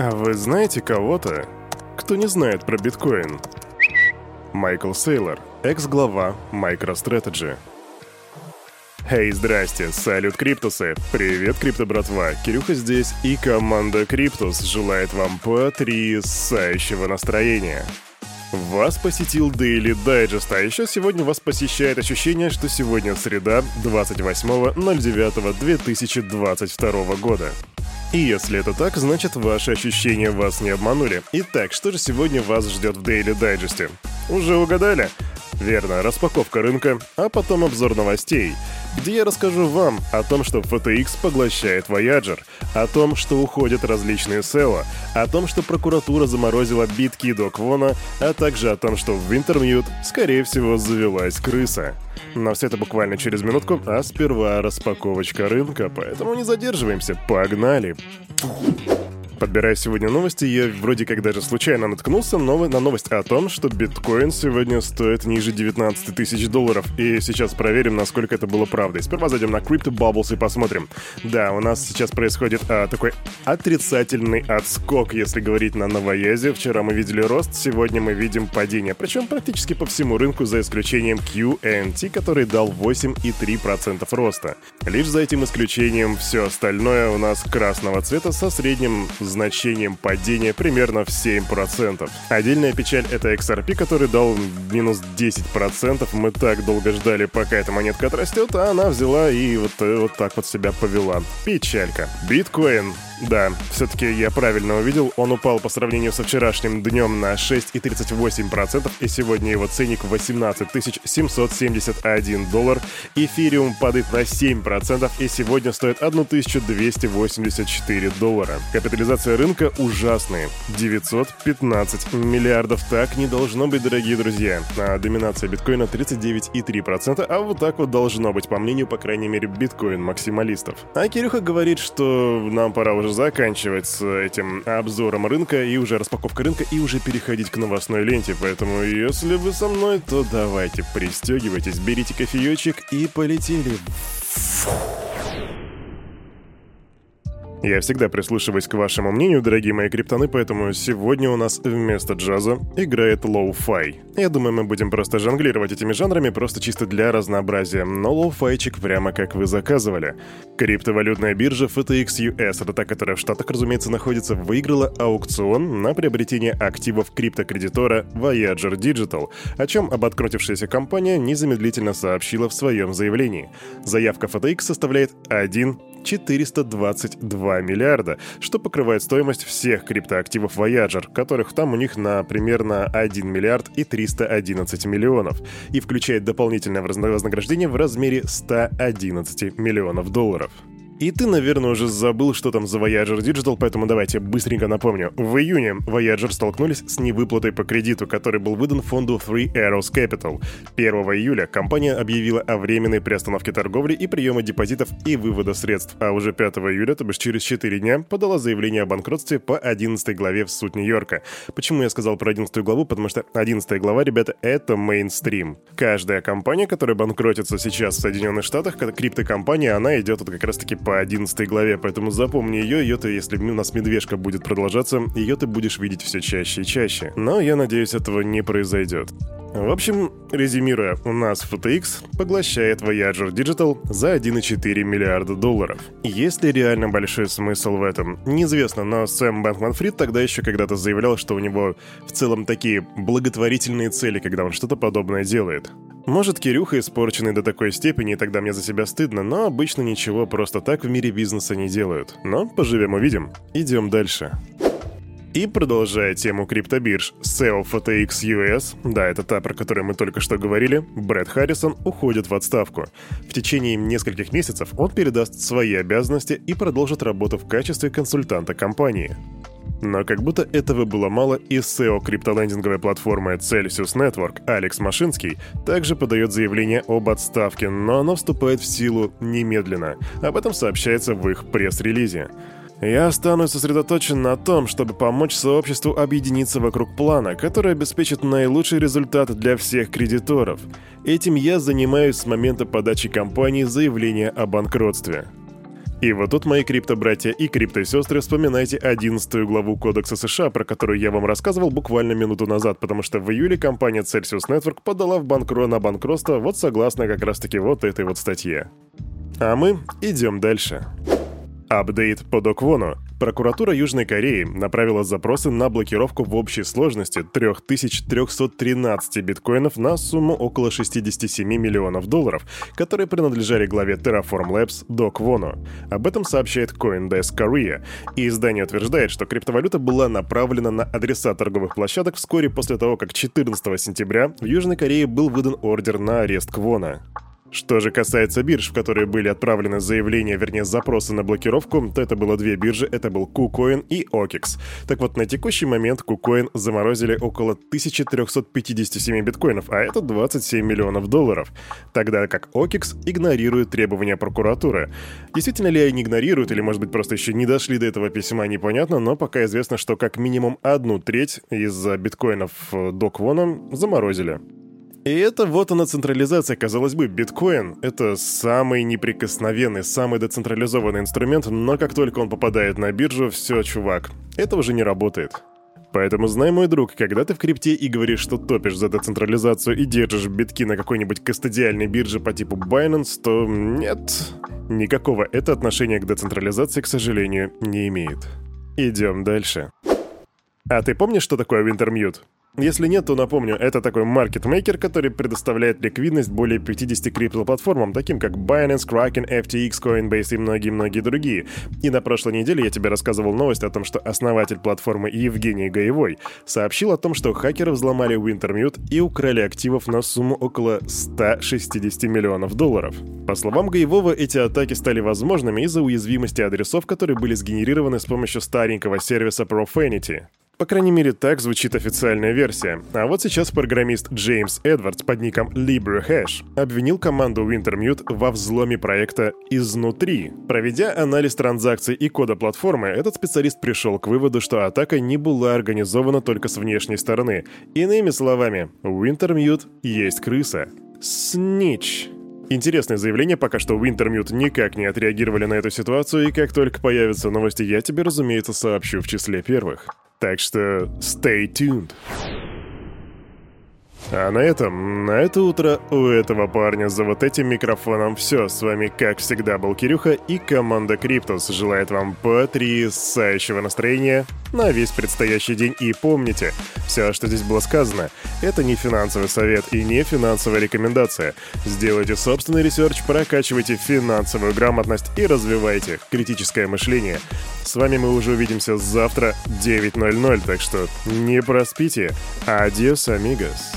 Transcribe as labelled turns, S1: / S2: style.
S1: А вы знаете кого-то, кто не знает про биткоин? Майкл Сейлор, экс-глава MicroStrategy. Эй, здрасте, салют, Криптусы! Привет, Крипто братва! Кирюха здесь, и команда Криптус желает вам потрясающего настроения. Вас посетил Daily Digest, а еще сегодня вас посещает ощущение, что сегодня среда, 28.09.2022 года. И если это так, значит ваши ощущения вас не обманули. Итак, что же сегодня вас ждет в Daily Digest? Уже угадали? Верно, распаковка рынка, а потом обзор новостей, где я расскажу вам о том, что FTX поглощает Voyager, о том, что уходят различные SEO, о том, что прокуратура заморозила битки до Квона, а также о том, что в Wintermute, скорее всего, завелась крыса. Но все это буквально через минутку, а сперва распаковочка рынка, поэтому не задерживаемся, погнали! Подбирая сегодня новости, я вроде как даже случайно наткнулся на новость о том, что биткоин сегодня стоит ниже 19 тысяч долларов. И сейчас проверим, насколько это было правдой. Сперва зайдем на Crypto Bubbles и посмотрим. Да, у нас сейчас происходит а, такой отрицательный отскок, если говорить на новоязе. Вчера мы видели рост, сегодня мы видим падение. Причем практически по всему рынку, за исключением QNT, который дал 8,3% роста. Лишь за этим исключением все остальное у нас красного цвета со средним значением падения примерно в 7%. Отдельная печаль — это XRP, который дал минус 10%. Мы так долго ждали, пока эта монетка отрастет, а она взяла и вот, э, вот так вот себя повела. Печалька. Биткоин да, все-таки я правильно увидел, он упал по сравнению со вчерашним днем на 6,38%, и сегодня его ценник 18 771 доллар. Эфириум падает на 7%, и сегодня стоит 1284 доллара. Капитализация рынка ужасная. 915 миллиардов. Так не должно быть, дорогие друзья. А доминация биткоина 39,3%, а вот так вот должно быть, по мнению, по крайней мере, биткоин-максималистов. А Кирюха говорит, что нам пора уже заканчивать с этим обзором рынка и уже распаковкой рынка и уже переходить к новостной ленте. Поэтому, если вы со мной, то давайте пристегивайтесь, берите кофеечек и полетели. Фу. Я всегда прислушиваюсь к вашему мнению, дорогие мои криптоны, поэтому сегодня у нас вместо джаза играет lo-fi. Я думаю, мы будем просто жонглировать этими жанрами, просто чисто для разнообразия, но lo-fi чик прямо как вы заказывали. Криптовалютная биржа FTX US, это та, которая в Штатах, разумеется, находится, выиграла аукцион на приобретение активов криптокредитора Voyager Digital, о чем обанкротившаяся компания незамедлительно сообщила в своем заявлении. Заявка FTX составляет 1 422 миллиарда, что покрывает стоимость всех криптоактивов Voyager, которых там у них на примерно 1 миллиард и 311 миллионов, и включает дополнительное вознаграждение в размере 111 миллионов долларов. И ты, наверное, уже забыл, что там за Voyager Digital, поэтому давайте быстренько напомню. В июне Voyager столкнулись с невыплатой по кредиту, который был выдан фонду Three Arrows Capital. 1 июля компания объявила о временной приостановке торговли и приема депозитов и вывода средств, а уже 5 июля, то бишь через 4 дня, подала заявление о банкротстве по 11 главе в суд Нью-Йорка. Почему я сказал про 11 главу? Потому что 11 глава, ребята, это мейнстрим. Каждая компания, которая банкротится сейчас в Соединенных Штатах, криптокомпания, она идет вот как раз-таки по по 11 главе, поэтому запомни ее, ее ты, если у нас медвежка будет продолжаться, ее ты будешь видеть все чаще и чаще. Но я надеюсь, этого не произойдет. В общем, резюмируя, у нас FTX поглощает Voyager Digital за 1,4 миллиарда долларов. Есть ли реально большой смысл в этом? Неизвестно, но Сэм Бэнкман-Фрид тогда еще когда-то заявлял, что у него в целом такие благотворительные цели, когда он что-то подобное делает. Может, Кирюха испорченный до такой степени, и тогда мне за себя стыдно, но обычно ничего просто так в мире бизнеса не делают. Но поживем увидим. Идем дальше. И продолжая тему криптобирж, SEO FTX US, да, это та, про которую мы только что говорили, Брэд Харрисон уходит в отставку. В течение нескольких месяцев он передаст свои обязанности и продолжит работу в качестве консультанта компании. Но как будто этого было мало, и SEO криптолендинговой платформы Celsius Network Алекс Машинский также подает заявление об отставке, но оно вступает в силу немедленно. Об этом сообщается в их пресс-релизе. Я останусь сосредоточен на том, чтобы помочь сообществу объединиться вокруг плана, который обеспечит наилучший результат для всех кредиторов. Этим я занимаюсь с момента подачи компании заявления о банкротстве. И вот тут, мои крипто-братья и крипто-сестры, вспоминайте 11 главу Кодекса США, про которую я вам рассказывал буквально минуту назад, потому что в июле компания Celsius Network подала в банкро на банкротство вот согласно как раз-таки вот этой вот статье. А мы идем дальше. Апдейт по Доквону. Прокуратура Южной Кореи направила запросы на блокировку в общей сложности 3313 биткоинов на сумму около 67 миллионов долларов, которые принадлежали главе Terraform Labs Док Вону. Об этом сообщает CoinDesk Korea, и издание утверждает, что криптовалюта была направлена на адреса торговых площадок вскоре после того, как 14 сентября в Южной Корее был выдан ордер на арест Квона. Что же касается бирж, в которые были отправлены заявления, вернее запросы на блокировку, то это было две биржи, это был KuCoin и OKEX. Так вот, на текущий момент KuCoin заморозили около 1357 биткоинов, а это 27 миллионов долларов. Тогда как OKEX игнорирует требования прокуратуры. Действительно ли они игнорируют, или может быть просто еще не дошли до этого письма, непонятно, но пока известно, что как минимум одну треть из биткоинов до Квона заморозили. И это вот она централизация, казалось бы, биткоин — это самый неприкосновенный, самый децентрализованный инструмент, но как только он попадает на биржу, все, чувак, это уже не работает. Поэтому знай, мой друг, когда ты в крипте и говоришь, что топишь за децентрализацию и держишь битки на какой-нибудь кастодиальной бирже по типу Binance, то нет, никакого это отношения к децентрализации, к сожалению, не имеет. Идем дальше. А ты помнишь, что такое Wintermute? Если нет, то напомню, это такой маркетмейкер, который предоставляет ликвидность более 50 криптоплатформам, таким как Binance, Kraken, FTX, Coinbase и многие-многие другие. И на прошлой неделе я тебе рассказывал новость о том, что основатель платформы Евгений Гаевой сообщил о том, что хакеры взломали Wintermute и украли активов на сумму около 160 миллионов долларов. По словам Гаевого, эти атаки стали возможными из-за уязвимости адресов, которые были сгенерированы с помощью старенького сервиса Profanity. По крайней мере, так звучит официальная версия. А вот сейчас программист Джеймс Эдвардс под ником LibreHash обвинил команду Wintermute во взломе проекта изнутри. Проведя анализ транзакций и кода платформы, этот специалист пришел к выводу, что атака не была организована только с внешней стороны. Иными словами, Wintermute есть крыса. Снич. Интересное заявление, пока что Wintermute никак не отреагировали на эту ситуацию, и как только появятся новости, я тебе, разумеется, сообщу в числе первых. Так что stay tuned. А на этом, на это утро у этого парня за вот этим микрофоном все. С вами, как всегда, был Кирюха и команда Криптус желает вам потрясающего настроения на весь предстоящий день. И помните, все, что здесь было сказано, это не финансовый совет и не финансовая рекомендация. Сделайте собственный research, прокачивайте финансовую грамотность и развивайте критическое мышление. С вами мы уже увидимся завтра 9.00, так что не проспите. Адиос, амигос.